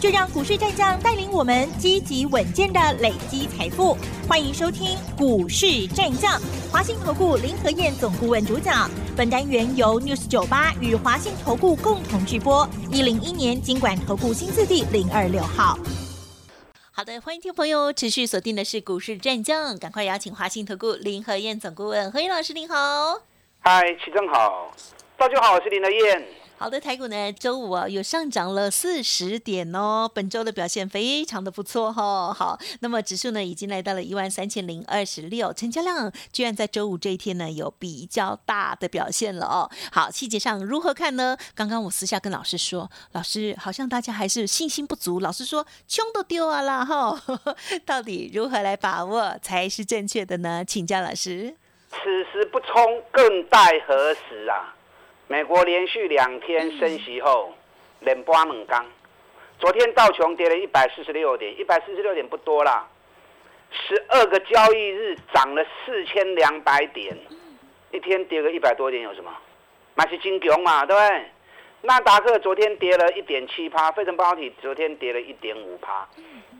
就让股市战将带领我们积极稳健的累积财富。欢迎收听《股市战将》，华信投顾林和燕总顾问主讲。本单元由 News 九八与华信投顾共同直播。一零一年经管投顾新字第零二六号。好的，欢迎听众朋友持续锁定的是股市战将，赶快邀请华信投顾林和燕总顾问何燕老师，您好。嗨，齐正好，大家好，我是林和燕。好的，台股呢，周五啊又上涨了四十点哦，本周的表现非常的不错哈。好，那么指数呢已经来到了一万三千零二十六，成交量居然在周五这一天呢有比较大的表现了哦。好，细节上如何看呢？刚刚我私下跟老师说，老师好像大家还是信心不足，老师说穷都丢啊啦哈，到底如何来把握才是正确的呢？请教老师。此时不冲，更待何时啊？美国连续两天升息后，连波猛刚。昨天道琼跌了一百四十六点，一百四十六点不多啦。十二个交易日涨了四千两百点，一天跌个一百多点有什么？那是金牛嘛，对不对？纳达克昨天跌了一点七趴，费城半导体昨天跌了一点五趴。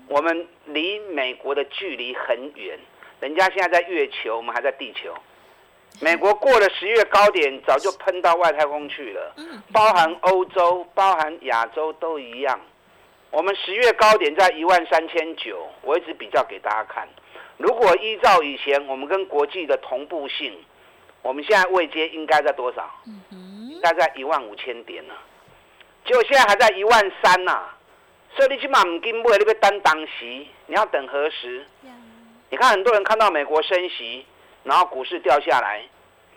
我们离美国的距离很远，人家现在在月球，我们还在地球。美国过了十月高点，早就喷到外太空去了。包含欧洲、包含亚洲都一样。我们十月高点在一万三千九，我一直比较给大家看。如果依照以前我们跟国际的同步性，我们现在位阶应该在多少？应该在一万五千点呢。结果现在还在一万三呐。所以你起码唔跟买那个担当席，你要等何时？你看很多人看到美国升息。然后股市掉下来，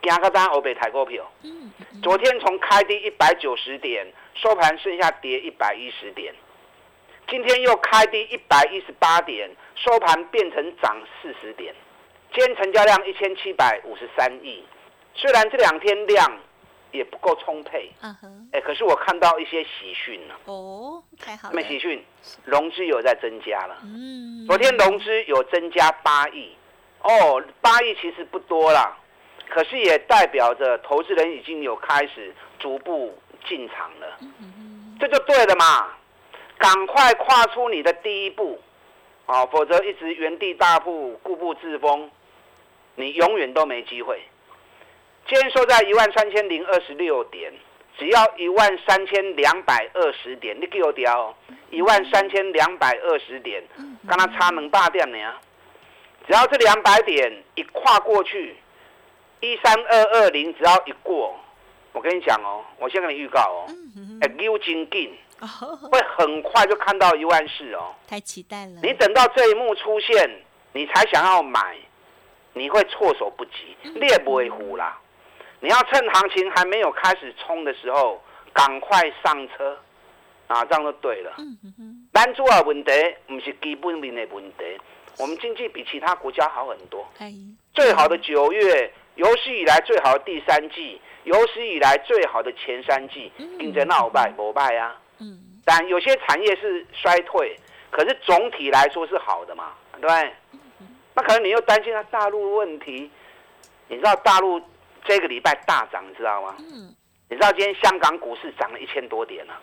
加个单欧北抬股票。昨天从开低一百九十点，收盘剩下跌一百一十点。今天又开低一百一十八点，收盘变成涨四十点。今天成交量一千七百五十三亿，虽然这两天量也不够充沛，哎，可是我看到一些喜讯了。哦，太好。没喜讯，融资有在增加了。嗯，昨天融资有增加八亿。哦，八亿其实不多啦，可是也代表着投资人已经有开始逐步进场了，这就对了嘛！赶快跨出你的第一步，啊，否则一直原地踏步、固步自封，你永远都没机会。今天收在一万三千零二十六点，只要一万三千两百二十点，你给我调一万三千两百二十点，刚刚差能大点呢？只要这两百点一跨过去，一三二二零只要一过，我跟你讲哦，我先跟你预告哦，哎，溜金进，会很快就看到一万四哦，太期待了。你等到这一幕出现，你才想要买，你会措手不及，猎不为虎啦。你要趁行情还没有开始冲的时候，赶快上车，啊，这样就对了。单主要问题不是基本面的问题。我们经济比其他国家好很多。最好的九月，有史以来最好的第三季，有史以来最好的前三季，竞争闹败不败啊？嗯。但有些产业是衰退，可是总体来说是好的嘛，对不对？那可能你又担心它大陆问题。你知道大陆这个礼拜大涨，你知道吗？嗯。你知道今天香港股市涨了一千多点呢？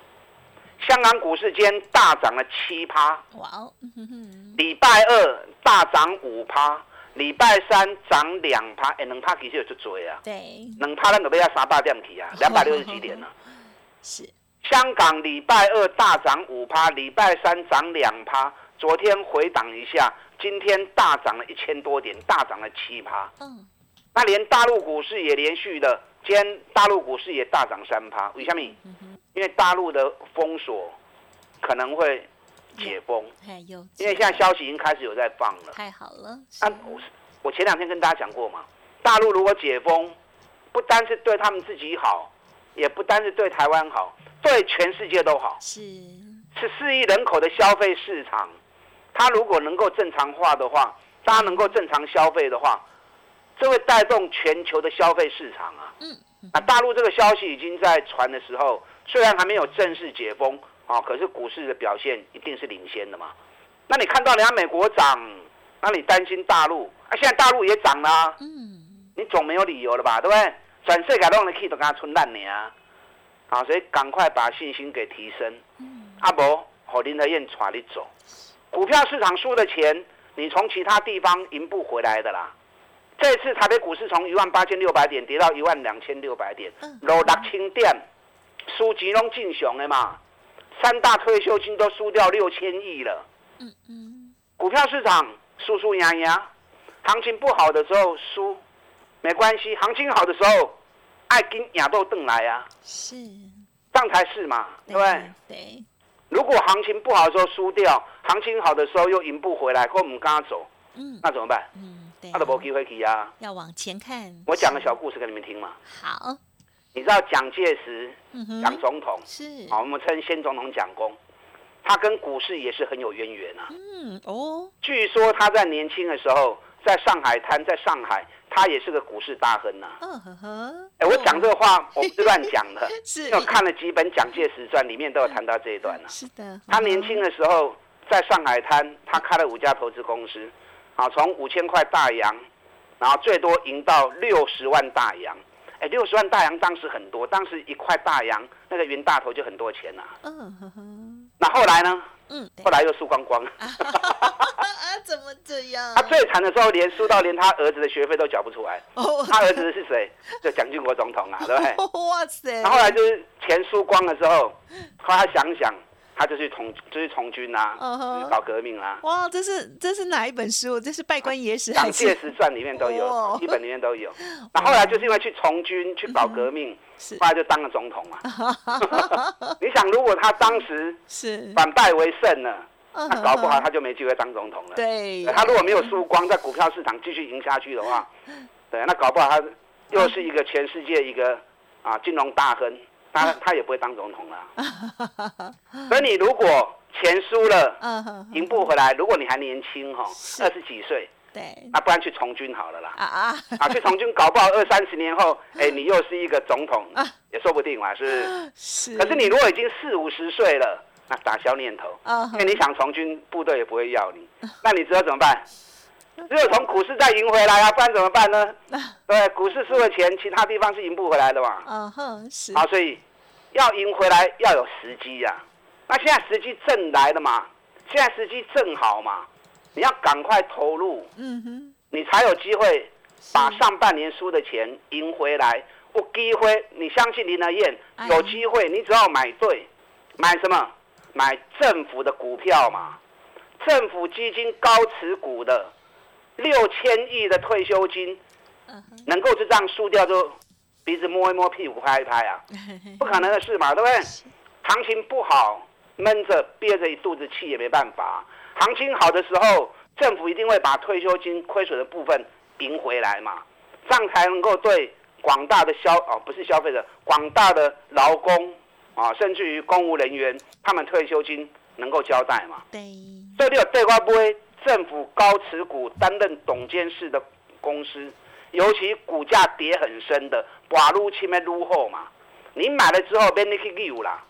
香港股市今天大涨了七趴，哇哦！礼拜二大涨五趴，礼拜三涨两趴，哎，两趴其实有就追啊。对，两趴咱都要三百点起啊，两百六十几点呢。是。香港礼拜二大涨五趴，礼拜三涨两趴，昨天回档一下，今天大涨了一千多点，大涨了七趴。嗯。那连大陆股市也连续的，今天大陆股市也大涨三趴，为什么？因为大陆的封锁可能会解封，因为现在消息已经开始有在放了。太好了！啊，我前两天跟大家讲过嘛，大陆如果解封，不单是对他们自己好，也不单是对台湾好，对全世界都好。是十四亿人口的消费市场，它如果能够正常化的话，大家能够正常消费的话，这会带动全球的消费市场啊。嗯。啊，大陆这个消息已经在传的时候。虽然还没有正式解封啊，可是股市的表现一定是领先的嘛。那你看到人家美国涨，那你担心大陆啊？现在大陆也涨了，嗯，你总没有理由了吧？对不对？转世改动的 key 都跟他存烂你啊，啊，所以赶快把信心给提升。嗯，阿伯和林德燕传你走，股票市场输的钱，你从其他地方赢不回来的啦。这次台北股市从一万八千六百点跌到一万两千六百点，落六千点，输钱拢进熊的嘛。三大退休金都输掉六千亿了。嗯嗯。股票市场输输压压，行情不好的时候输没关系，行情好的时候爱跟亚豆邓来啊。是。这样才是嘛，对不对？对。如果行情不好的时候输掉，行情好的时候又赢不回来，或我们刚刚走，嗯，那怎么办？嗯。他都没机会去啊！要往前看。我讲个小故事给你们听嘛。好。你知道蒋介石，蒋总统是，好，我们称先总统蒋公，他跟股市也是很有渊源啊。嗯哦。据说他在年轻的时候，在上海滩，在上海，他也是个股市大亨呐。嗯呵呵。哎，我讲这个话，我不是乱讲的，是。我看了几本《蒋介石传》，里面都有谈到这一段呢。是的。他年轻的时候在上海滩，他开了五家投资公司。啊，从五千块大洋，然后最多赢到六十万大洋，哎，六十万大洋当时很多，当时一块大洋那个云大头就很多钱呐。嗯哼哼。那后来呢？嗯，后来又输光光。啊，怎么这样？他最惨的时候，连输到连他儿子的学费都缴不出来。哦。他儿子是谁？就蒋经国总统啊，对不对？哇塞。那后来就是钱输光了之后，后来想想。他就去从就是从军啦，搞革命啦。哇，这是这是哪一本书？这是《拜官野史》蒋介石传里面都有，一本里面都有。那后来就是因为去从军去搞革命，后来就当了总统嘛。你想，如果他当时是反败为胜了，那搞不好他就没机会当总统了。对，他如果没有输光，在股票市场继续赢下去的话，对，那搞不好他又是一个全世界一个啊金融大亨。他他也不会当总统了，所以你如果钱输了，赢不回来，如果你还年轻哈，二十几岁，对，那不然去从军好了啦，啊啊，啊去从军，搞不好二三十年后，哎，你又是一个总统，也说不定嘛，是。是。可是你如果已经四五十岁了，那打消念头，因为你想从军，部队也不会要你，那你知道怎么办？只有从股市再赢回来啊，不然怎么办呢？对，股市输了钱，其他地方是赢不回来的嘛。嗯哼，是。好，所以要赢回来要有时机呀。那现在时机正来了嘛？现在时机正好嘛？你要赶快投入，嗯哼，你才有机会把上半年输的钱赢回来。有机会，你相信林德燕有机会，你只要买对，买什么？买政府的股票嘛，政府基金高持股的。六千亿的退休金，能够就这样输掉就鼻子摸一摸屁股拍一拍啊？不可能的事嘛，对不对？行情不好，闷着憋着一肚子气也没办法。行情好的时候，政府一定会把退休金亏损的部分赢回来嘛，这样才能够对广大的消哦不是消费者，广大的劳工啊，甚至于公务人员，他们退休金能够交代嘛？对，所以你有对话不会。政府高持股担任董监事的公司，尤其股价跌很深的，寡入前面入后嘛，你买了之后被你去溜啦，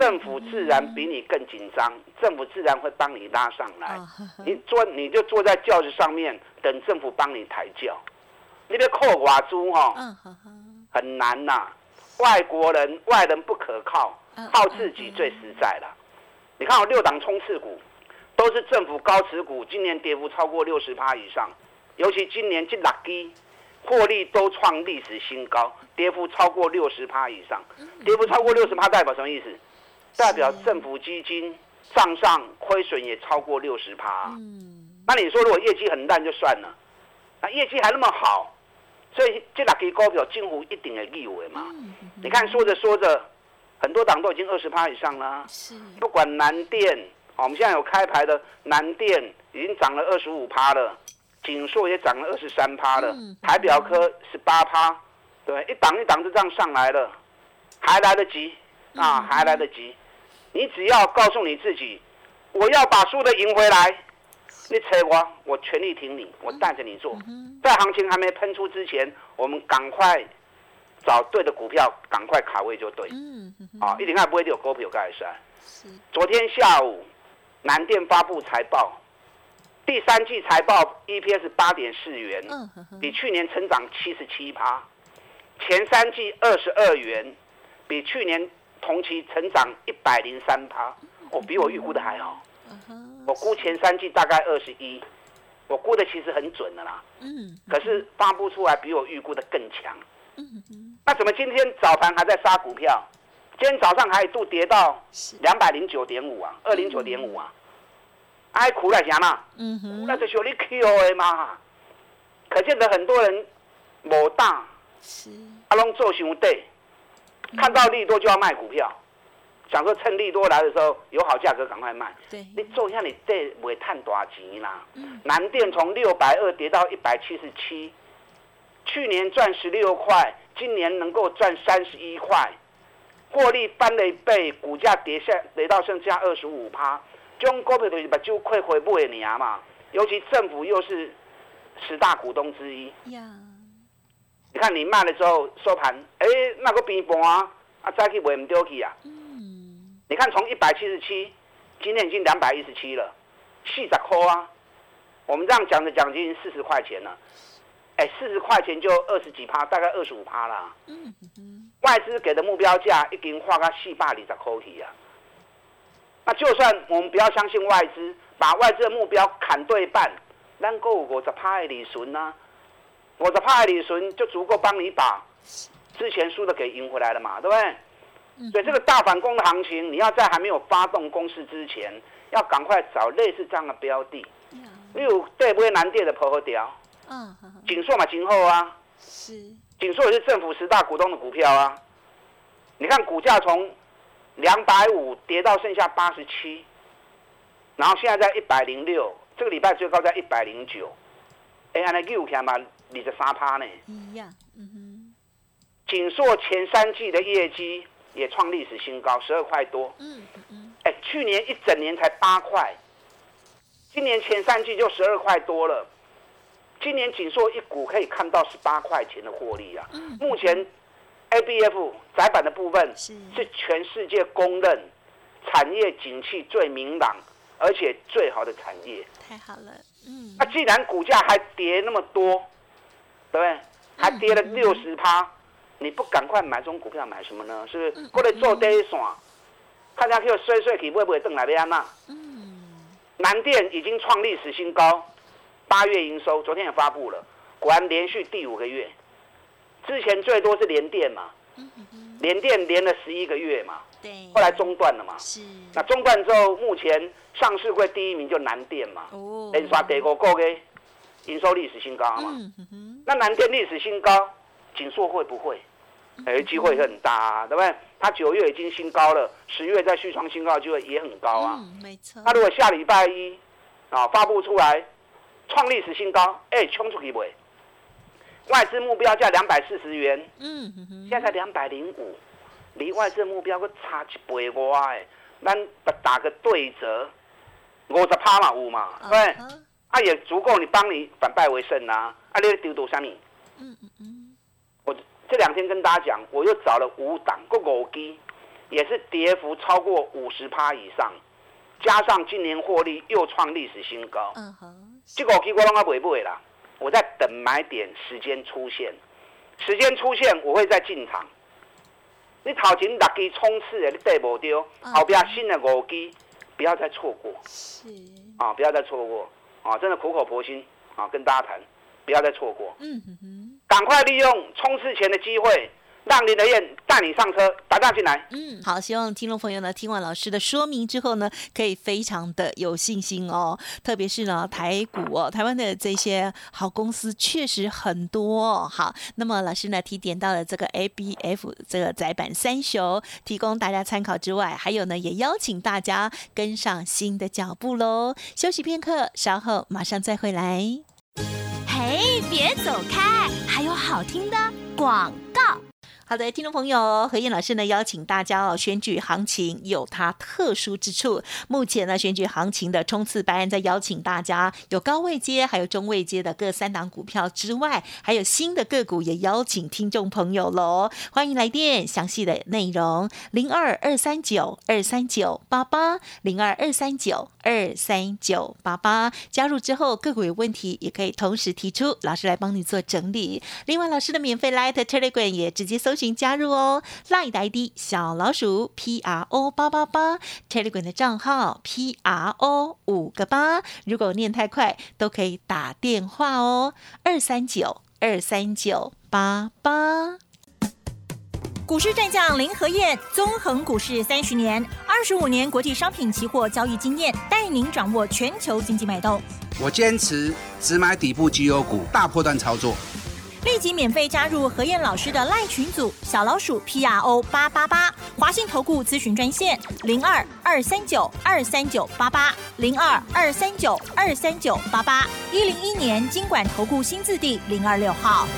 政府自然比你更紧张，政府自然会帮你拉上来。你坐你就坐在轿子上面等政府帮你抬轿，你别扣寡租哈，很难呐。外国人外人不可靠，靠自己最实在了。你看我六档冲刺股。都是政府高持股，今年跌幅超过六十趴以上，尤其今年这 lucky 获利都创历史新高，跌幅超过六十趴以上，跌幅超过六十趴代表什么意思？代表政府基金账上亏损也超过六十趴。嗯，那你说如果业绩很烂就算了，那业绩还那么好，所以这 lucky 股票近乎一定的利为嘛？你看说着说着，很多档都已经二十趴以上了，是不管南电。我们现在有开牌的南电已经涨了二十五趴了，锦硕也涨了二十三趴了，台表科十八趴，对，一档一档就这样上来了，还来得及啊，还来得及。你只要告诉你自己，我要把输的赢回来，你扯我，我全力挺你，我带着你做。在行情还没喷出之前，我们赶快找对的股票，赶快卡位就对。啊，一定还不会有股票盖赛。是昨天下午，南电发布财报，第三季财报 EPS 八点四元，比去年成长七十七趴，前三季二十二元，比去年同期成长一百零三趴，哦，比我预估的还好。我估前三季大概二十一，我估的其实很准的啦。嗯可是发布出来比我预估的更强。那怎么今天早盘还在杀股票？今天早上还一度跌到是。两百零九点五啊，二零九点五啊，哎，苦来啥嘛？嗯哼。那就是你 Q 的嘛。可见得很多人某大是。阿龙做熊对，看到利多就要卖股票，想说趁利多来的时候有好价格赶快卖。对。你做一下你这不会探多少钱啦？嗯。南电从六百二跌到一百七十七，去年赚十六块，今年能够赚三十一块，获利翻了一倍，股价跌下跌到剩下二十五趴，这种股票就是把就亏回不你啊嘛，尤其政府又是十大股东之一，呀。你看你卖了之后收盘，哎、那个平盘啊，啊再去卖唔丢去啊，嗯。你看从一百七十七，今天已经两百一十七了，四十块啊！我们这样讲的奖金四十块钱了，哎，四十块钱就二十几趴，大概二十五趴啦。嗯哼外资给的目标价已经画个四百二十块去啊。那就算我们不要相信外资，把外资的目标砍对半，咱够有五十趴的利润呐，五十趴的利润就足够帮你把之前输的给赢回来了嘛，对不对？所以这个大反攻的行情，你要在还没有发动攻势之前，要赶快找类似这样的标的。呀例如对不会南电的婆和条，啊哈哈锦硕嘛，今后啊，是锦硕也是政府十大股东的股票啊。你看股价从两百五跌到剩下八十七，然后现在在一百零六，这个礼拜最高在一百零九，哎，安尼有看嘛，二十三趴呢。一样嗯哼锦硕前三季的业绩也创历史新高，十二块多。嗯嗯哎，去年一整年才八块，今年前三季就十二块多了。今年紧缩一股可以看到十八块钱的获利啊！嗯目前 ABF 窄板的部分是是全世界公认产业景气最明朗而且最好的产业。太好了嗯那既然股价还跌那么多，对不对？还跌了六十趴，你不赶快买这种股票买什么呢？是不是？过来做第一线，看下去衰衰去会不会等来要那？嗯南电已经创历史新高，八月营收昨天也发布了，果然连续第五个月。之前最多是联电嘛，嗯哼联电连了十一个月嘛，对后来中断了嘛。是那中断之后，目前上市会第一名就南电嘛，哦连刷第五个月营收历史新高嘛。那南电历史新高，锦硕会不会？哎，机会很大啊，对不对？它九月已经新高了，十月再续创新高的机会也很高啊。嗯没错那如果下礼拜一啊发布出来，创历史新高，哎，冲出去未？外资目标价两百四十元，嗯现在才两百零五，离外资目标个差一倍外哎，咱打个对折，五十趴嘛有嘛，对？啊也足够你帮你反败为胜啊！啊，你在丢多啥米？嗯嗯嗯我这两天跟大家讲，我又找了五档个五基，也是跌幅超过五十趴以上，加上今年获利又创历史新高，嗯哼这个五基我拢啊不会啦，我在等买点时间出现，时间出现我会再进场。你头前六支冲刺的你对不丢，嗯后边新的五基不要再错过是啊！不要再错过啊！真的苦口婆心啊，跟大家谈，不要再错过。嗯哼哼赶快利用冲刺前的机会，让林德燕带你上车，打仗进来。嗯，好，希望听众朋友呢听完老师的说明之后呢，可以非常的有信心哦。特别是呢，台股哦，台湾的这些好公司确实很多、哦。好，那么老师呢提点到了这个 ABF 这个窄板三雄，提供大家参考之外，还有呢也邀请大家跟上新的脚步喽。休息片刻，稍后马上再回来。嘿，别走开，还有好听的广告。好的，听众朋友，何燕老师呢邀请大家哦，选举行情有它特殊之处。目前呢，选举行情的冲刺班在邀请大家，有高位阶，还有中位阶的各三档股票之外，还有新的个股也邀请听众朋友喽。欢迎来电，详细的内容零二二三九二三九八八零二二三九二三九八八。加入之后，个股有问题也可以同时提出，老师来帮你做整理。另外，老师的免费 Light Telegram 也直接搜。搜寻加入哦，line 的 ID 小老鼠 P R O 八八八，Telegram 的账号 P R O 五个八。如果念太快，都可以打电话哦，二三九二三九八八。股市战将林和燕，纵横股市三十年，二十五年国际商品期货交易经验，带您掌握全球经济脉动。我坚持只买底部绩优股，大波段操作。立即免费加入何燕老师的赖群组，小老鼠 P R O 八八八，华信投顾咨询专线零二二三九二三九八八零二二三九二三九八八一零一年经管投顾新字第零二六号。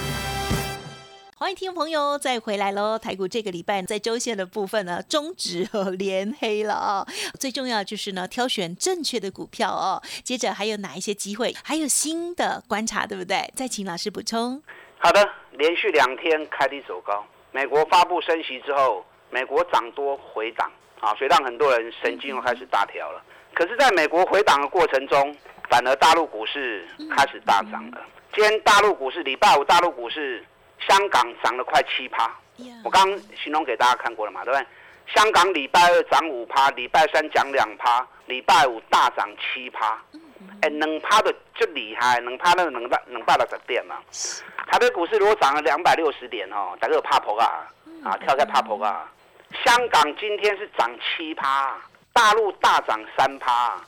欢迎听众朋友再回来喽！台股这个礼拜在周线的部分呢，中指和连黑了啊。最重要就是呢，挑选正确的股票哦。接着还有哪一些机会？还有新的观察，对不对？再请老师补充。好的，连续两天开低走高。美国发布升息之后，美国涨多回档，啊，所以让很多人神经又开始大条了。可是，在美国回档的过程中，反而大陆股市开始大涨了。今天大陆股市礼拜五，大陆股市香港涨了快七趴。我刚形容给大家看过了嘛，对不对？香港礼拜二涨五趴，礼拜三涨两趴，礼拜五大涨七趴。哎，能趴的就厉害，能趴那个能大能大到十点嘛？台北股市如果涨了两百六十点哦，大概有怕破啊，啊跳开怕破啊。香港今天是涨七趴，大陆大涨三趴，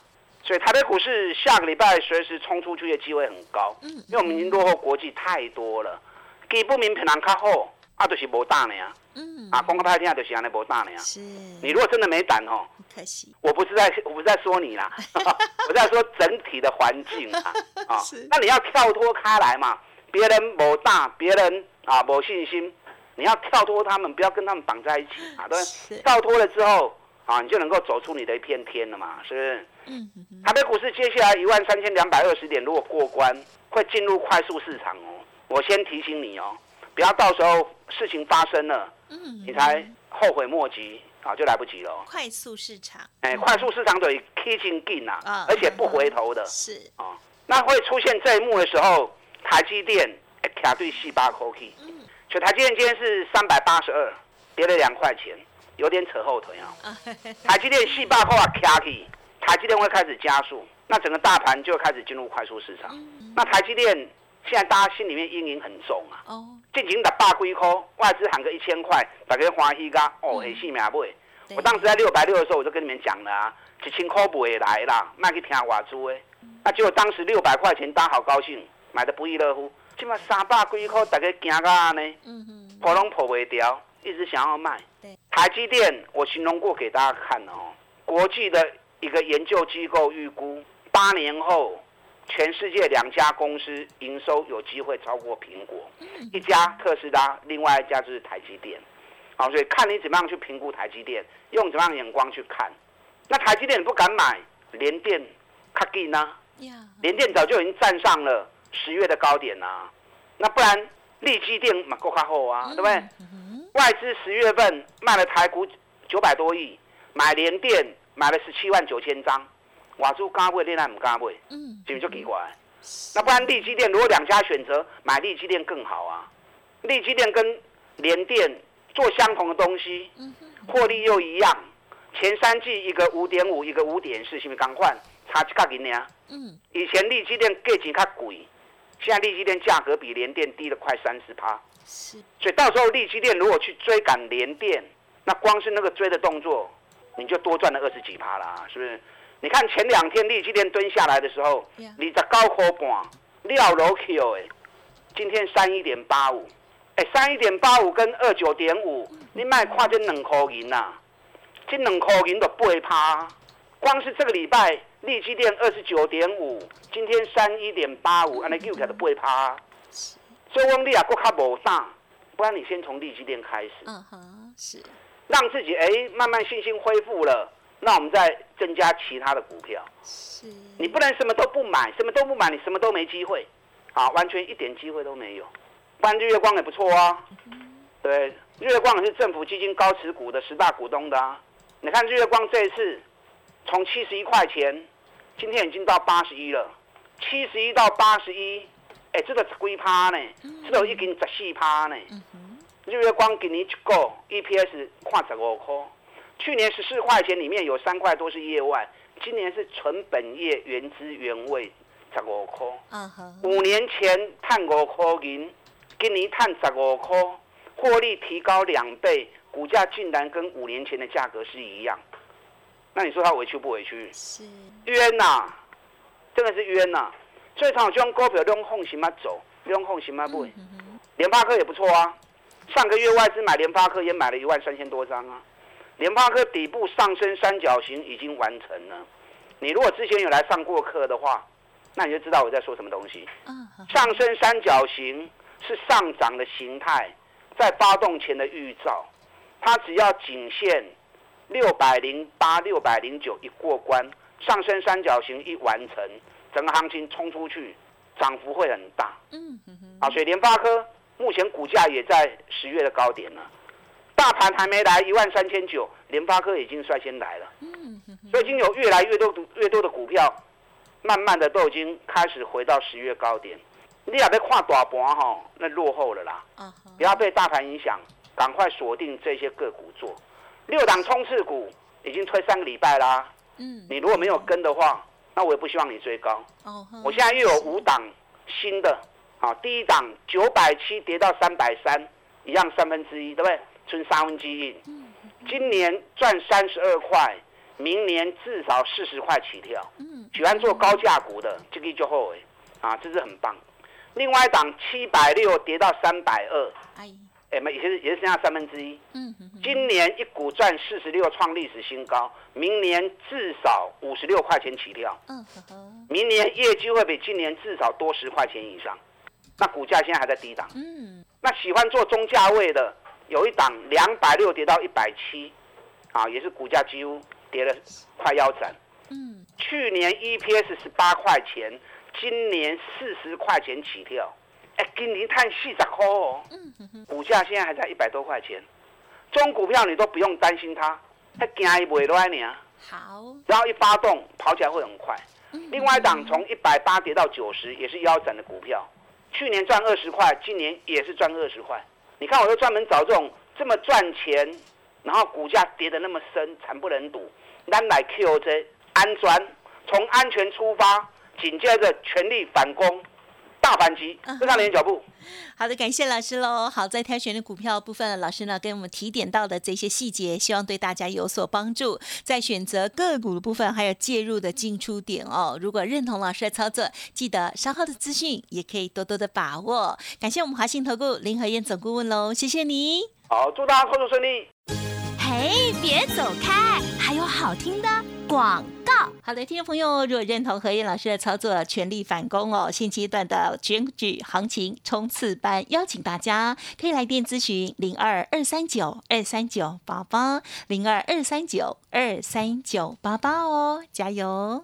所以台北股市下个礼拜随时冲出去的机会很高。嗯，因为我们已经落后国际太多了，基不明平常较好，啊就是无大呢呀。嗯，啊，公开拍天就是安尼无大呢呀。是，你如果真的没胆哦。可惜，我不是在，我不是在说你啦，我在说整体的环境啊。啊，那你要跳脱开来嘛？别人某大，别人啊某信心，你要跳脱他们，不要跟他们绑在一起啊。对，跳脱了之后啊，你就能够走出你的一片天了嘛，是不是？嗯嗯。台北股市接下来一万三千两百二十点，如果过关，会进入快速市场哦。我先提醒你哦，不要到时候事情发生了，嗯，你才后悔莫及。啊，就来不及了。快速市场，哎，快速市场对 kicking in 啊，而且不回头的。是啊，那会出现这一幕的时候，台积电卡对四八 c o k 嗯，所以台积电今天是三百八十二，跌了两块钱，有点扯后腿啊。台积电四八块卡起，台积电会开始加速，那整个大盘就开始进入快速市场。那台积电现在大家心里面阴影很重啊。哦。进行的八几块，外资喊个一千块，大家欢喜噶，哦，很细命买。我当时在六百六的时候，我就跟你们讲了啊，一千块不会来啦，卖去听外资的。那结果当时六百块钱，大家好高兴，买的不亦乐乎。起码三百几块，大家惊噶呢，破拢破不掉，一直想要卖。台积电，我形容过给大家看哦，国际的一个研究机构预估，八年后。全世界两家公司营收有机会超过苹果，一家特斯拉，另外一家就是台积电。好，所以看你怎么样去评估台积电，用怎么样眼光去看。那台积电你不敢买，联电、卡基呢？联电早就已经站上了十月的高点啦。那不然利基电买够卡后啊，对不对？外资十月份卖了台股九百多亿，买联电买了十七万九千张。瓦珠加位，另外唔加买，嗯，是不是就奇怪？那不然利基电如果两家选择买利基电更好啊？利基电跟联电做相同的东西，获利又一样。前三季一个五点五，一个五点四，是不是刚换差几角银呢？嗯，以前利基电价钱较贵，现在利基电价格比联电低了快三十趴。是，所以到时候利基电如果去追赶联电，那光是那个追的动作，你就多赚了二十几趴啦，是不是？你看前两天利基店蹲下来的时候，你在高科半料楼 Q 哎，今天三一点八五，哎三一点八五跟二九点五，你卖看这两块银呐，这两块银都不会趴，光是这个礼拜利基店二十九点五，今天三一点八五，安尼 Q 起来都不会趴，所以讲你啊搁较无大，不然你先从利基店开始，嗯哼，是，让自己哎慢慢信心恢复了，那我们再增加其他的股票。是，你不能什么都不买，什么都不买，你什么都没机会，啊，完全一点机会都没有。不然日月光也不错啊，对，日月光也是政府基金高持股的十大股东的啊。你看日月光这一次从七十一块钱，今天已经到八十一了，七十一到八十一，哎，这个是几趴呢，这个已经十四趴呢。日月光今年一个 EPS 看十五块，去年十四块钱里面有三块多是业外，今年是纯本业原汁原味十五块。嗯哼，五年前探五块银，今年探十五块，获利提高两倍，股价竟然跟五年前的价格是一样。那你说他委屈不委屈？是，冤呐、真的是冤呐、最常有这种股票用空行嘛走，用空行嘛不？联发科也不错啊，上个月外资买联发科也买了一万三千多张啊。联发科底部上升三角形已经完成了。你如果之前有来上过课的话，那你就知道我在说什么东西。上升三角形是上涨的形态，在发动前的预兆。它只要颈线六百零八、六百零九一过关，上升三角形一完成，整个行情冲出去，涨幅会很大。嗯哼哼，啊，所以联发科目前股价也在十月的高点了，大盘还没来一万三千九，联发科已经率先来了。嗯所以已经有越来越多越多的股票，慢慢的都已经开始回到十月高点。你也别看大盘哈，那落后了啦，不要被大盘影响，赶快锁定这些个股做。六档冲刺股已经推三个礼拜啦，嗯，你如果没有跟的话，那我也不希望你追高。我现在又有五档新的，啊，第一档九百七跌到三百三，一样三分之一，对不对？存三分之一，今年赚三十二块，明年至少四十块起跳。嗯，喜欢做高价股的，这个就后悔啊，这是很棒。另外一档七百六跌到三百二，哎，哎，没也是也是剩下三分之一。今年一股赚四十六，创历史新高，明年至少五十六块钱起跳。嗯明年业绩会比今年至少多十块钱以上，那股价现在还在低档。嗯，那喜欢做中价位的，有一档两百六跌到一百七，啊，也是股价几乎跌了快腰斩。嗯，去年 EPS 十八块钱，今年四十块钱起跳，哎，今年探四十块哦，嗯哼哼，股价现在还在一百多块钱，这种股票你都不用担心它，它惊伊袂落来呢，好，然后一发动跑起来会很快。嗯另外一档从一百八跌到九十，也是腰斩的股票，去年赚二十块，今年也是赚二十块。你看，我就专门找这种这么赚钱，然后股价跌得那么深，惨不忍睹。咱来 QJ 安装，从安全出发，紧接着全力反攻，大反击，跟上你的脚步。好的，感谢老师喽。好，在挑选的股票部分，老师呢跟我们提点到的这些细节，希望对大家有所帮助。在选择个股的部分，还有介入的进出点哦。如果认同老师的操作，记得稍后的资讯也可以多多的把握。感谢我们华信投顾林和燕总顾问喽，谢谢你。好，祝大家操作顺利。嘿，别走开，还有好听的广告。好的，听众朋友，如果认同何燕老师的操作，全力反攻哦！现阶段的选举行情冲刺班，邀请大家可以来电咨询零二二三九二三九八八零二二三九二三九八八哦，加油！